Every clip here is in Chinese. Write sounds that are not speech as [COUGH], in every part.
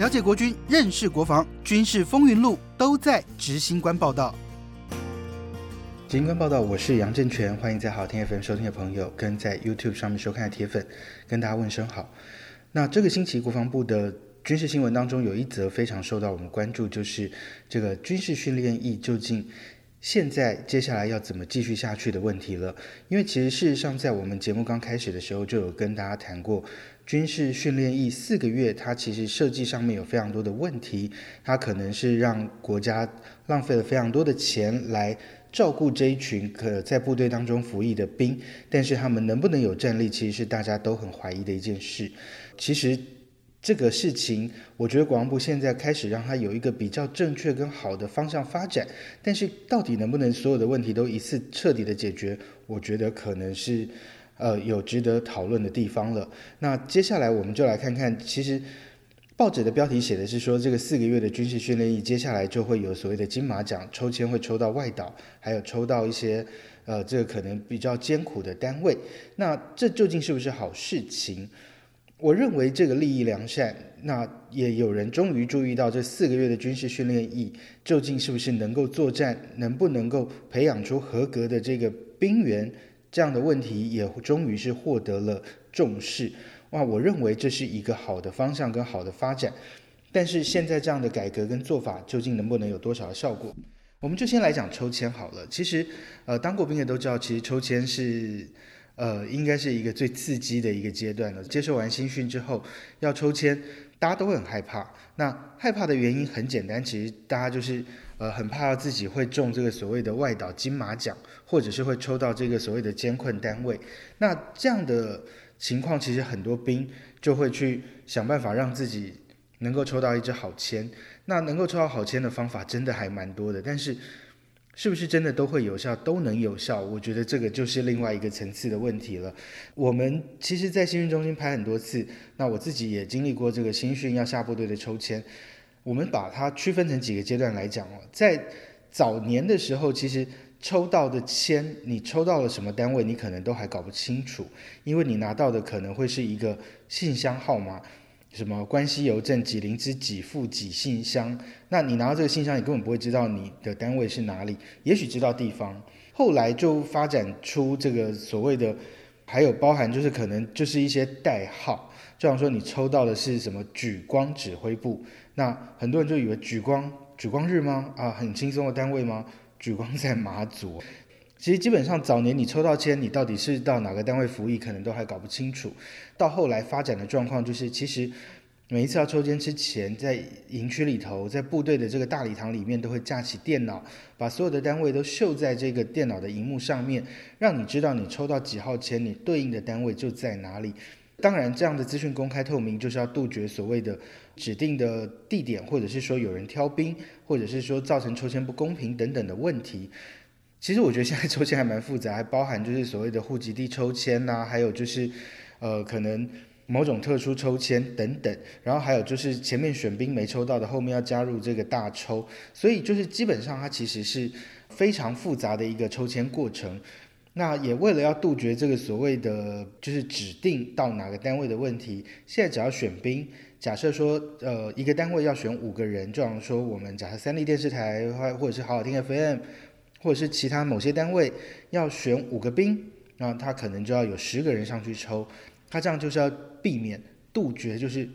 了解国军，认识国防，军事风云录都在执行官报道。执行官报道，我是杨正全，欢迎在好听 FM 收听的朋友，跟在 YouTube 上面收看的铁粉，跟大家问声好。那这个星期国防部的军事新闻当中，有一则非常受到我们关注，就是这个军事训练役究竟。现在接下来要怎么继续下去的问题了？因为其实事实上，在我们节目刚开始的时候就有跟大家谈过，军事训练役四个月，它其实设计上面有非常多的问题，它可能是让国家浪费了非常多的钱来照顾这一群可在部队当中服役的兵，但是他们能不能有战力，其实是大家都很怀疑的一件事。其实。这个事情，我觉得国防部现在开始让它有一个比较正确跟好的方向发展，但是到底能不能所有的问题都一次彻底的解决，我觉得可能是呃有值得讨论的地方了。那接下来我们就来看看，其实报纸的标题写的是说，这个四个月的军事训练营接下来就会有所谓的金马奖抽签，会抽到外岛，还有抽到一些呃这个可能比较艰苦的单位。那这究竟是不是好事情？我认为这个利益良善，那也有人终于注意到这四个月的军事训练役究竟是不是能够作战，能不能够培养出合格的这个兵员，这样的问题也终于是获得了重视。哇，我认为这是一个好的方向跟好的发展。但是现在这样的改革跟做法究竟能不能有多少的效果？我们就先来讲抽签好了。其实，呃，当过兵的都知道，其实抽签是。呃，应该是一个最刺激的一个阶段了。接受完新训之后，要抽签，大家都很害怕。那害怕的原因很简单，其实大家就是呃很怕自己会中这个所谓的外岛金马奖，或者是会抽到这个所谓的监困单位。那这样的情况，其实很多兵就会去想办法让自己能够抽到一支好签。那能够抽到好签的方法，真的还蛮多的，但是。是不是真的都会有效，都能有效？我觉得这个就是另外一个层次的问题了。我们其实，在新训中心拍很多次，那我自己也经历过这个新训要下部队的抽签。我们把它区分成几个阶段来讲哦，在早年的时候，其实抽到的签，你抽到了什么单位，你可能都还搞不清楚，因为你拿到的可能会是一个信箱号码。什么关西邮政几零之几副几信箱？那你拿到这个信箱，你根本不会知道你的单位是哪里，也许知道地方。后来就发展出这个所谓的，还有包含就是可能就是一些代号，就像说你抽到的是什么举光指挥部，那很多人就以为举光举光日吗？啊，很轻松的单位吗？举光在马祖。其实基本上早年你抽到签，你到底是到哪个单位服役，可能都还搞不清楚。到后来发展的状况就是，其实每一次要抽签之前，在营区里头，在部队的这个大礼堂里面，都会架起电脑，把所有的单位都秀在这个电脑的荧幕上面，让你知道你抽到几号签，你对应的单位就在哪里。当然，这样的资讯公开透明，就是要杜绝所谓的指定的地点，或者是说有人挑兵，或者是说造成抽签不公平等等的问题。其实我觉得现在抽签还蛮复杂，还包含就是所谓的户籍地抽签呐，还有就是，呃，可能某种特殊抽签等等，然后还有就是前面选兵没抽到的，后面要加入这个大抽，所以就是基本上它其实是非常复杂的一个抽签过程。那也为了要杜绝这个所谓的就是指定到哪个单位的问题，现在只要选兵，假设说呃一个单位要选五个人，就像说我们假设三立电视台或或者是好好听 FM。或者是其他某些单位要选五个兵，那他可能就要有十个人上去抽，他这样就是要避免杜绝就是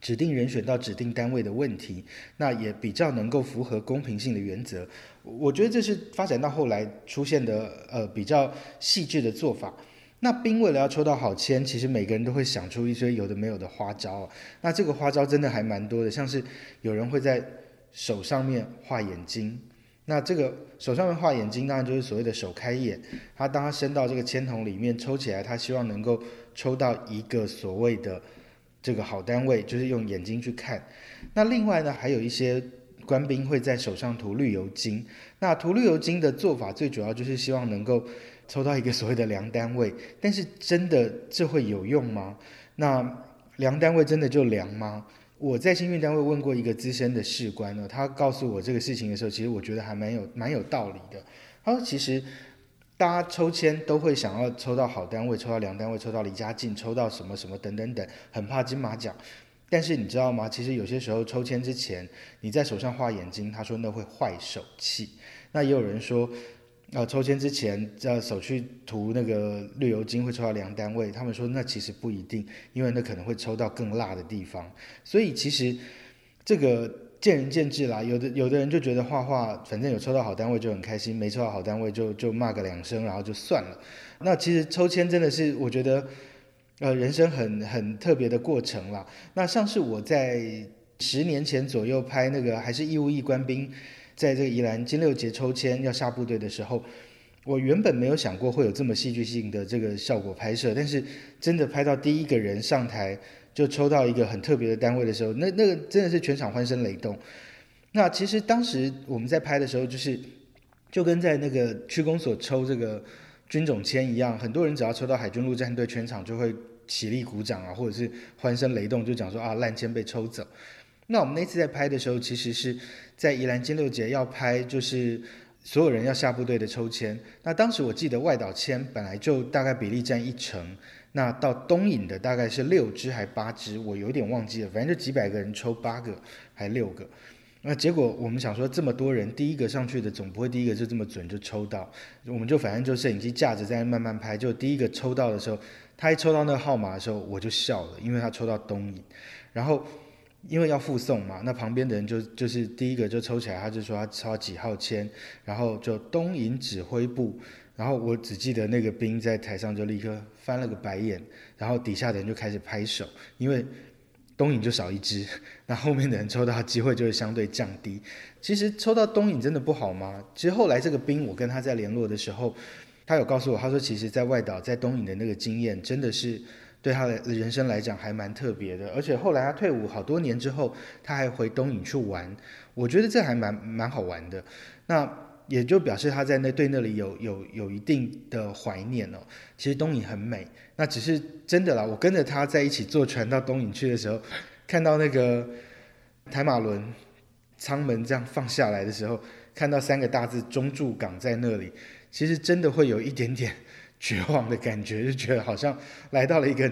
指定人选到指定单位的问题，那也比较能够符合公平性的原则。我觉得这是发展到后来出现的呃比较细致的做法。那兵为了要抽到好签，其实每个人都会想出一些有的没有的花招。那这个花招真的还蛮多的，像是有人会在手上面画眼睛。那这个手上面画眼睛，当然就是所谓的手开眼。他当他伸到这个签筒里面抽起来，他希望能够抽到一个所谓的这个好单位，就是用眼睛去看。那另外呢，还有一些官兵会在手上涂绿油精。那涂绿油精的做法，最主要就是希望能够抽到一个所谓的良单位。但是真的这会有用吗？那良单位真的就良吗？我在新训单位问过一个资深的士官呢，他告诉我这个事情的时候，其实我觉得还蛮有蛮有道理的。他说，其实大家抽签都会想要抽到好单位，抽到良单位，抽到离家近，抽到什么什么等等等，很怕金马奖。但是你知道吗？其实有些时候抽签之前，你在手上画眼睛，他说那会坏手气。那也有人说，呃，抽签之前要手去涂那个绿油精会抽到良单位，他们说那其实不一定，因为那可能会抽到更辣的地方。所以其实这个见仁见智啦。有的有的人就觉得画画反正有抽到好单位就很开心，没抽到好单位就就骂个两声，然后就算了。那其实抽签真的是我觉得。呃，人生很很特别的过程啦。那像是我在十年前左右拍那个还是义务役官兵，在这个宜兰金六节抽签要下部队的时候，我原本没有想过会有这么戏剧性的这个效果拍摄，但是真的拍到第一个人上台就抽到一个很特别的单位的时候，那那个真的是全场欢声雷动。那其实当时我们在拍的时候，就是就跟在那个区公所抽这个。军种签一样，很多人只要抽到海军陆战队，全场就会起立鼓掌啊，或者是欢声雷动，就讲说啊烂签被抽走。那我们那次在拍的时候，其实是在宜兰金六节要拍，就是所有人要下部队的抽签。那当时我记得外岛签本来就大概比例占一成，那到东引的大概是六支还八支，我有点忘记了，反正就几百个人抽八个还六个。那结果我们想说，这么多人，第一个上去的总不会第一个就这么准就抽到，我们就反正就摄影机架着在慢慢拍，就第一个抽到的时候，他一抽到那个号码的时候，我就笑了，因为他抽到东影，然后因为要附送嘛，那旁边的人就就是第一个就抽起来，他就说他抽几号签，然后就东影指挥部，然后我只记得那个兵在台上就立刻翻了个白眼，然后底下的人就开始拍手，因为。东影就少一只，[LAUGHS] 那后面的人抽到机会就会相对降低。其实抽到东影真的不好吗？其实后来这个兵，我跟他在联络的时候，他有告诉我，他说其实在外岛在东影的那个经验，真的是对他的人生来讲还蛮特别的。而且后来他退伍好多年之后，他还回东影去玩，我觉得这还蛮蛮好玩的。那。也就表示他在那对那里有有有一定的怀念哦。其实东影很美，那只是真的啦。我跟着他在一起坐船到东影去的时候，看到那个台马轮舱门这样放下来的时候，看到三个大字“中柱港”在那里，其实真的会有一点点绝望的感觉，就觉得好像来到了一个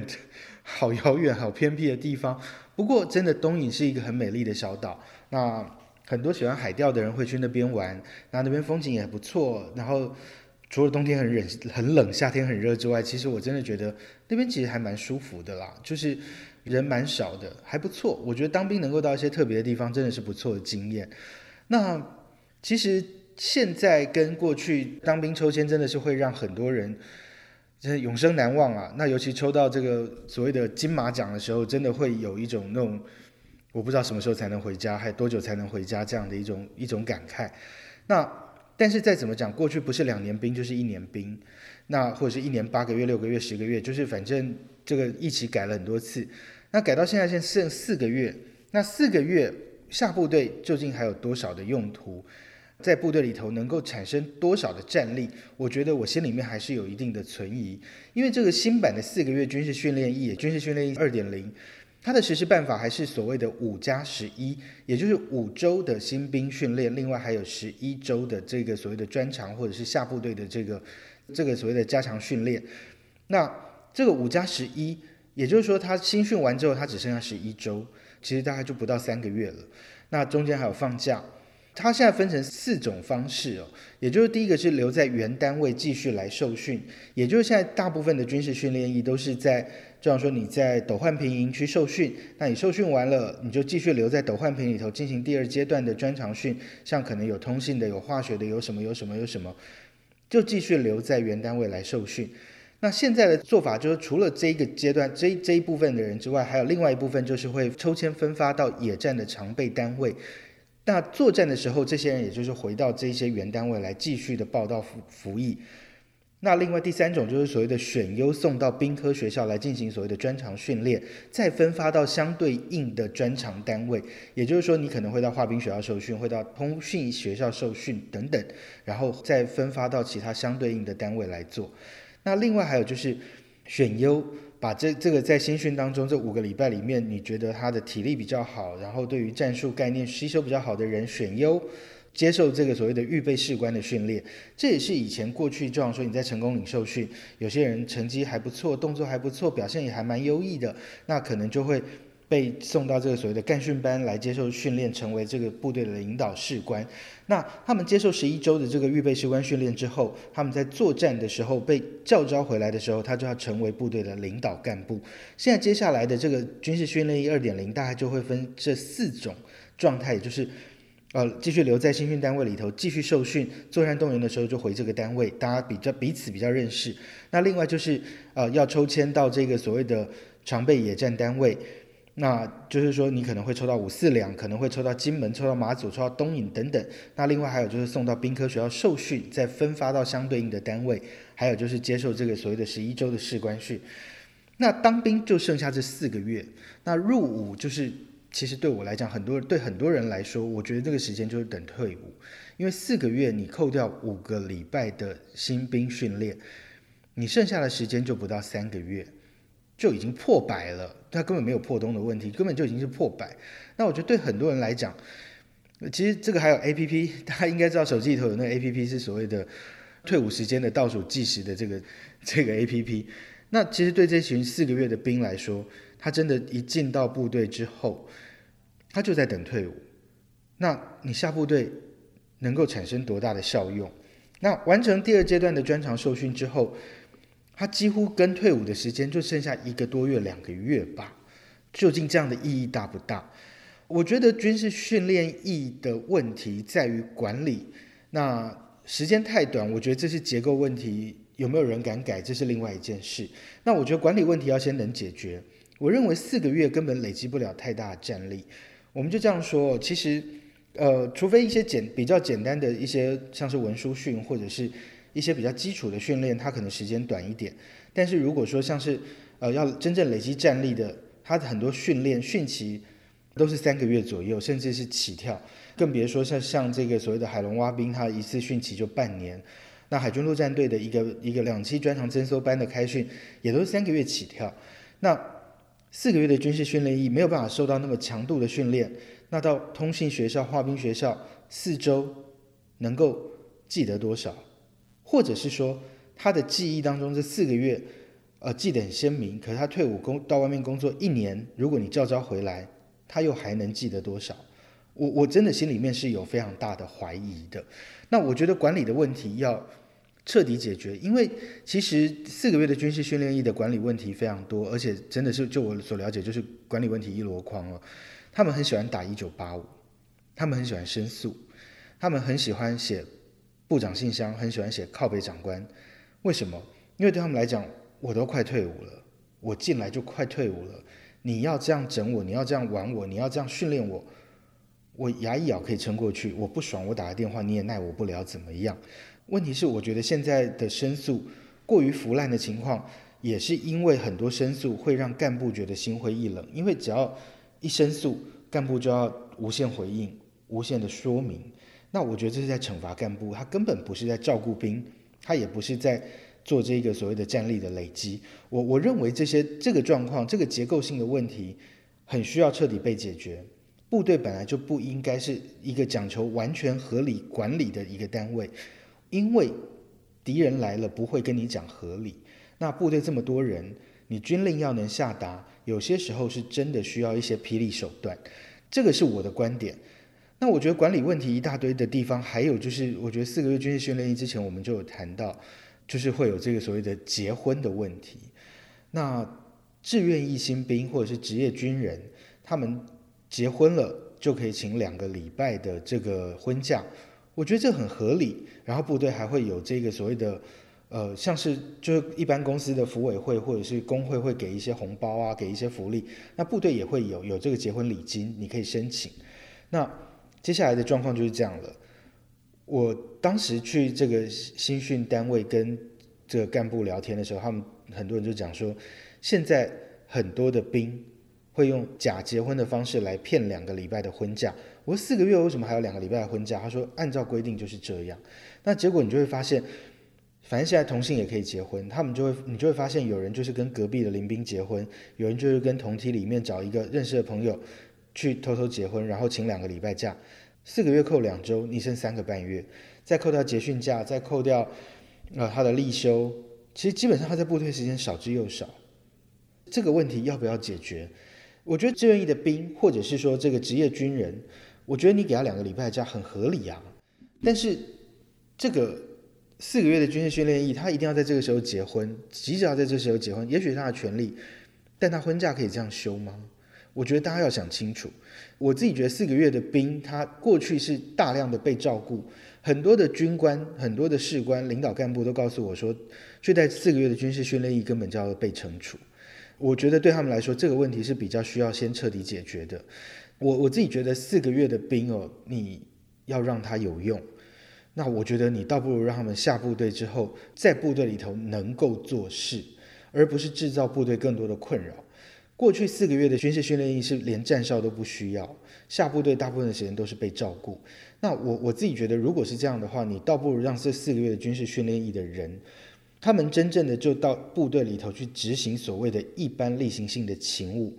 好遥远、好偏僻的地方。不过，真的东影是一个很美丽的小岛。那。很多喜欢海钓的人会去那边玩，那那边风景也不错。然后除了冬天很冷很冷，夏天很热之外，其实我真的觉得那边其实还蛮舒服的啦，就是人蛮少的，还不错。我觉得当兵能够到一些特别的地方，真的是不错的经验。那其实现在跟过去当兵抽签，真的是会让很多人真的永生难忘啊。那尤其抽到这个所谓的金马奖的时候，真的会有一种那种。我不知道什么时候才能回家，还有多久才能回家，这样的一种一种感慨。那但是再怎么讲，过去不是两年兵就是一年兵，那或者是一年八个月、六个月、十个月，就是反正这个一起改了很多次。那改到现在，现在剩四个月，那四个月下部队究竟还有多少的用途？在部队里头能够产生多少的战力？我觉得我心里面还是有一定的存疑，因为这个新版的四个月军事训练役，军事训练二点零。它的实施办法还是所谓的五加十一，也就是五周的新兵训练，另外还有十一周的这个所谓的专长或者是下部队的这个这个所谓的加强训练。那这个五加十一，也就是说他新训完之后，他只剩下十一周，其实大概就不到三个月了。那中间还有放假。它现在分成四种方式哦，也就是第一个是留在原单位继续来受训，也就是现在大部分的军事训练营都是在，就像说你在斗焕平营区受训，那你受训完了，你就继续留在斗焕平里头进行第二阶段的专长训，像可能有通信的、有化学的、有什么有什么有什么，就继续留在原单位来受训。那现在的做法就是，除了这一个阶段这这一部分的人之外，还有另外一部分就是会抽签分发到野战的常备单位。那作战的时候，这些人也就是回到这些原单位来继续的报到服服役。那另外第三种就是所谓的选优送到兵科学校来进行所谓的专长训练，再分发到相对应的专长单位。也就是说，你可能会到化兵学校受训，会到通讯学校受训等等，然后再分发到其他相对应的单位来做。那另外还有就是选优。把这这个在新训当中这五个礼拜里面，你觉得他的体力比较好，然后对于战术概念吸收比较好的人选优，接受这个所谓的预备士官的训练。这也是以前过去就像说你在成功领受训，有些人成绩还不错，动作还不错，表现也还蛮优异的，那可能就会被送到这个所谓的干训班来接受训练，成为这个部队的领导士官。那他们接受十一周的这个预备士官训练之后，他们在作战的时候被叫召回来的时候，他就要成为部队的领导干部。现在接下来的这个军事训练一二点零，大概就会分这四种状态，也就是。呃，继续留在新训单位里头，继续受训。作战动员的时候就回这个单位，大家比较彼此比较认识。那另外就是呃，要抽签到这个所谓的常备野战单位，那就是说你可能会抽到五四两，可能会抽到金门，抽到马祖，抽到东引等等。那另外还有就是送到兵科学校受训，再分发到相对应的单位，还有就是接受这个所谓的十一周的士官训。那当兵就剩下这四个月，那入伍就是。其实对我来讲，很多对很多人来说，我觉得这个时间就是等退伍，因为四个月你扣掉五个礼拜的新兵训练，你剩下的时间就不到三个月，就已经破百了。他根本没有破冬的问题，根本就已经是破百。那我觉得对很多人来讲，其实这个还有 A P P，大家应该知道手机里头有那个 A P P 是所谓的退伍时间的倒数计时的这个 [LAUGHS] 这个 A P P。那其实对这群四个月的兵来说，他真的，一进到部队之后，他就在等退伍。那你下部队能够产生多大的效用？那完成第二阶段的专长受训之后，他几乎跟退伍的时间就剩下一个多月、两个月吧。究竟这样的意义大不大？我觉得军事训练意义的问题在于管理。那时间太短，我觉得这是结构问题，有没有人敢改，这是另外一件事。那我觉得管理问题要先能解决。我认为四个月根本累积不了太大的战力，我们就这样说。其实，呃，除非一些简比较简单的一些，像是文书训或者是一些比较基础的训练，它可能时间短一点。但是如果说像是呃要真正累积战力的，它的很多训练训期都是三个月左右，甚至是起跳，更别说像像这个所谓的海龙蛙兵，它一次训期就半年。那海军陆战队的一个一个两栖专长增收班的开训，也都是三个月起跳。那四个月的军事训练役没有办法受到那么强度的训练，那到通信学校、化兵学校四周能够记得多少？或者是说他的记忆当中这四个月，呃，记得很鲜明，可是他退伍工到外面工作一年，如果你叫招回来，他又还能记得多少？我我真的心里面是有非常大的怀疑的。那我觉得管理的问题要。彻底解决，因为其实四个月的军事训练役的管理问题非常多，而且真的是就我所了解，就是管理问题一箩筐了。他们很喜欢打一九八五，他们很喜欢申诉，他们很喜欢写部长信箱，很喜欢写靠北长官。为什么？因为对他们来讲，我都快退伍了，我进来就快退伍了，你要这样整我，你要这样玩我，你要这样训练我，我牙一咬可以撑过去。我不爽，我打个电话你也奈我不了，怎么样？问题是，我觉得现在的申诉过于腐烂的情况，也是因为很多申诉会让干部觉得心灰意冷。因为只要一申诉，干部就要无限回应、无限的说明。那我觉得这是在惩罚干部，他根本不是在照顾兵，他也不是在做这个所谓的战力的累积。我我认为这些这个状况、这个结构性的问题，很需要彻底被解决。部队本来就不应该是一个讲求完全合理管理的一个单位。因为敌人来了不会跟你讲合理，那部队这么多人，你军令要能下达，有些时候是真的需要一些霹雳手段，这个是我的观点。那我觉得管理问题一大堆的地方，还有就是我觉得四个月军事训练营之前我们就有谈到，就是会有这个所谓的结婚的问题。那志愿役新兵或者是职业军人，他们结婚了就可以请两个礼拜的这个婚假。我觉得这很合理，然后部队还会有这个所谓的，呃，像是就是一般公司的服委会或者是工会会给一些红包啊，给一些福利，那部队也会有有这个结婚礼金，你可以申请。那接下来的状况就是这样了。我当时去这个新训单位跟这个干部聊天的时候，他们很多人就讲说，现在很多的兵会用假结婚的方式来骗两个礼拜的婚假。我说四个月为什么还有两个礼拜的婚假？他说按照规定就是这样。那结果你就会发现，反正现在同性也可以结婚，他们就会你就会发现有人就是跟隔壁的林兵结婚，有人就是跟同梯里面找一个认识的朋友去偷偷结婚，然后请两个礼拜假，四个月扣两周，你剩三个半月，再扣掉结训假，再扣掉呃他的立休，其实基本上他在部队时间少之又少。这个问题要不要解决？我觉得志愿役的兵，或者是说这个职业军人，我觉得你给他两个礼拜假很合理啊。但是这个四个月的军事训练役，他一定要在这个时候结婚，急着要在这个时候结婚，也许他的权利，但他婚假可以这样休吗？我觉得大家要想清楚。我自己觉得四个月的兵，他过去是大量的被照顾，很多的军官、很多的士官、领导干部都告诉我说，就在四个月的军事训练役根本就要被惩处。我觉得对他们来说，这个问题是比较需要先彻底解决的。我我自己觉得四个月的兵哦，你要让他有用，那我觉得你倒不如让他们下部队之后，在部队里头能够做事，而不是制造部队更多的困扰。过去四个月的军事训练营是连站哨都不需要，下部队大部分的时间都是被照顾。那我我自己觉得，如果是这样的话，你倒不如让这四个月的军事训练营的人，他们真正的就到部队里头去执行所谓的一般例行性的勤务。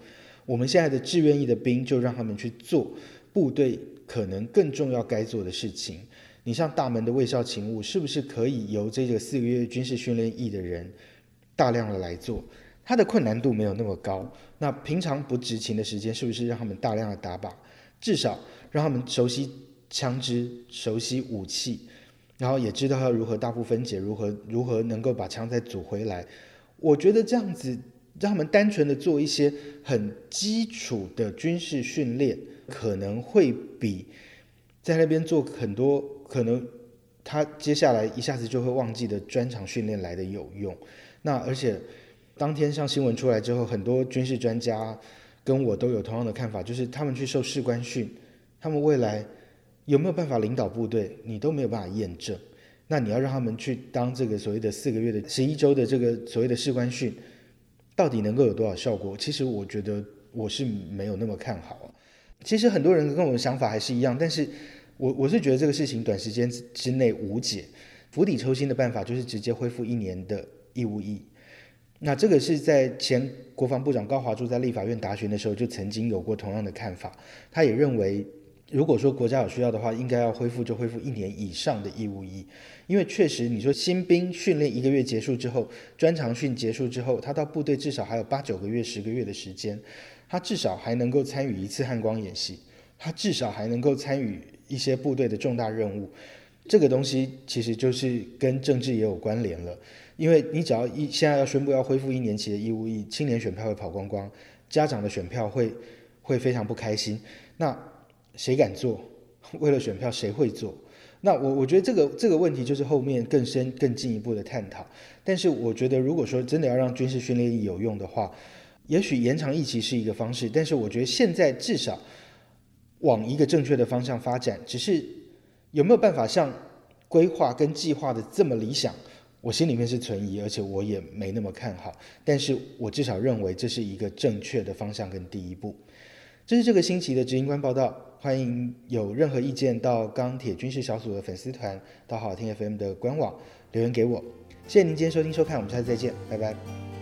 我们现在的志愿役的兵就让他们去做部队可能更重要该做的事情。你像大门的卫校勤务，是不是可以由这个四个月军事训练役的人大量的来做？它的困难度没有那么高。那平常不执勤的时间，是不是让他们大量的打靶，至少让他们熟悉枪支、熟悉武器，然后也知道要如何大部分解，如何如何能够把枪再组回来？我觉得这样子让他们单纯的做一些很基础的军事训练，可能会比在那边做很多可能他接下来一下子就会忘记的专场训练来的有用。那而且。当天像新闻出来之后，很多军事专家跟我都有同样的看法，就是他们去受士官训，他们未来有没有办法领导部队，你都没有办法验证。那你要让他们去当这个所谓的四个月的十一周的这个所谓的士官训，到底能够有多少效果？其实我觉得我是没有那么看好。其实很多人跟我的想法还是一样，但是我我是觉得这个事情短时间之内无解，釜底抽薪的办法就是直接恢复一年的义务役。那这个是在前国防部长高华柱在立法院答询的时候就曾经有过同样的看法。他也认为，如果说国家有需要的话，应该要恢复就恢复一年以上的义务役，因为确实你说新兵训练一个月结束之后，专长训结束之后，他到部队至少还有八九个月、十个月的时间，他至少还能够参与一次汉光演习，他至少还能够参与一些部队的重大任务。这个东西其实就是跟政治也有关联了。因为你只要一现在要宣布要恢复一年期的义务役，青年选票会跑光光，家长的选票会会非常不开心。那谁敢做？[LAUGHS] 为了选票谁会做？那我我觉得这个这个问题就是后面更深更进一步的探讨。但是我觉得如果说真的要让军事训练役有用的话，也许延长役期是一个方式。但是我觉得现在至少往一个正确的方向发展，只是有没有办法像规划跟计划的这么理想？我心里面是存疑，而且我也没那么看好，但是我至少认为这是一个正确的方向跟第一步。这是这个星期的执行官报道，欢迎有任何意见到钢铁军事小组的粉丝团，到好听 FM 的官网留言给我。谢谢您今天收听收看，我们下次再见，拜拜。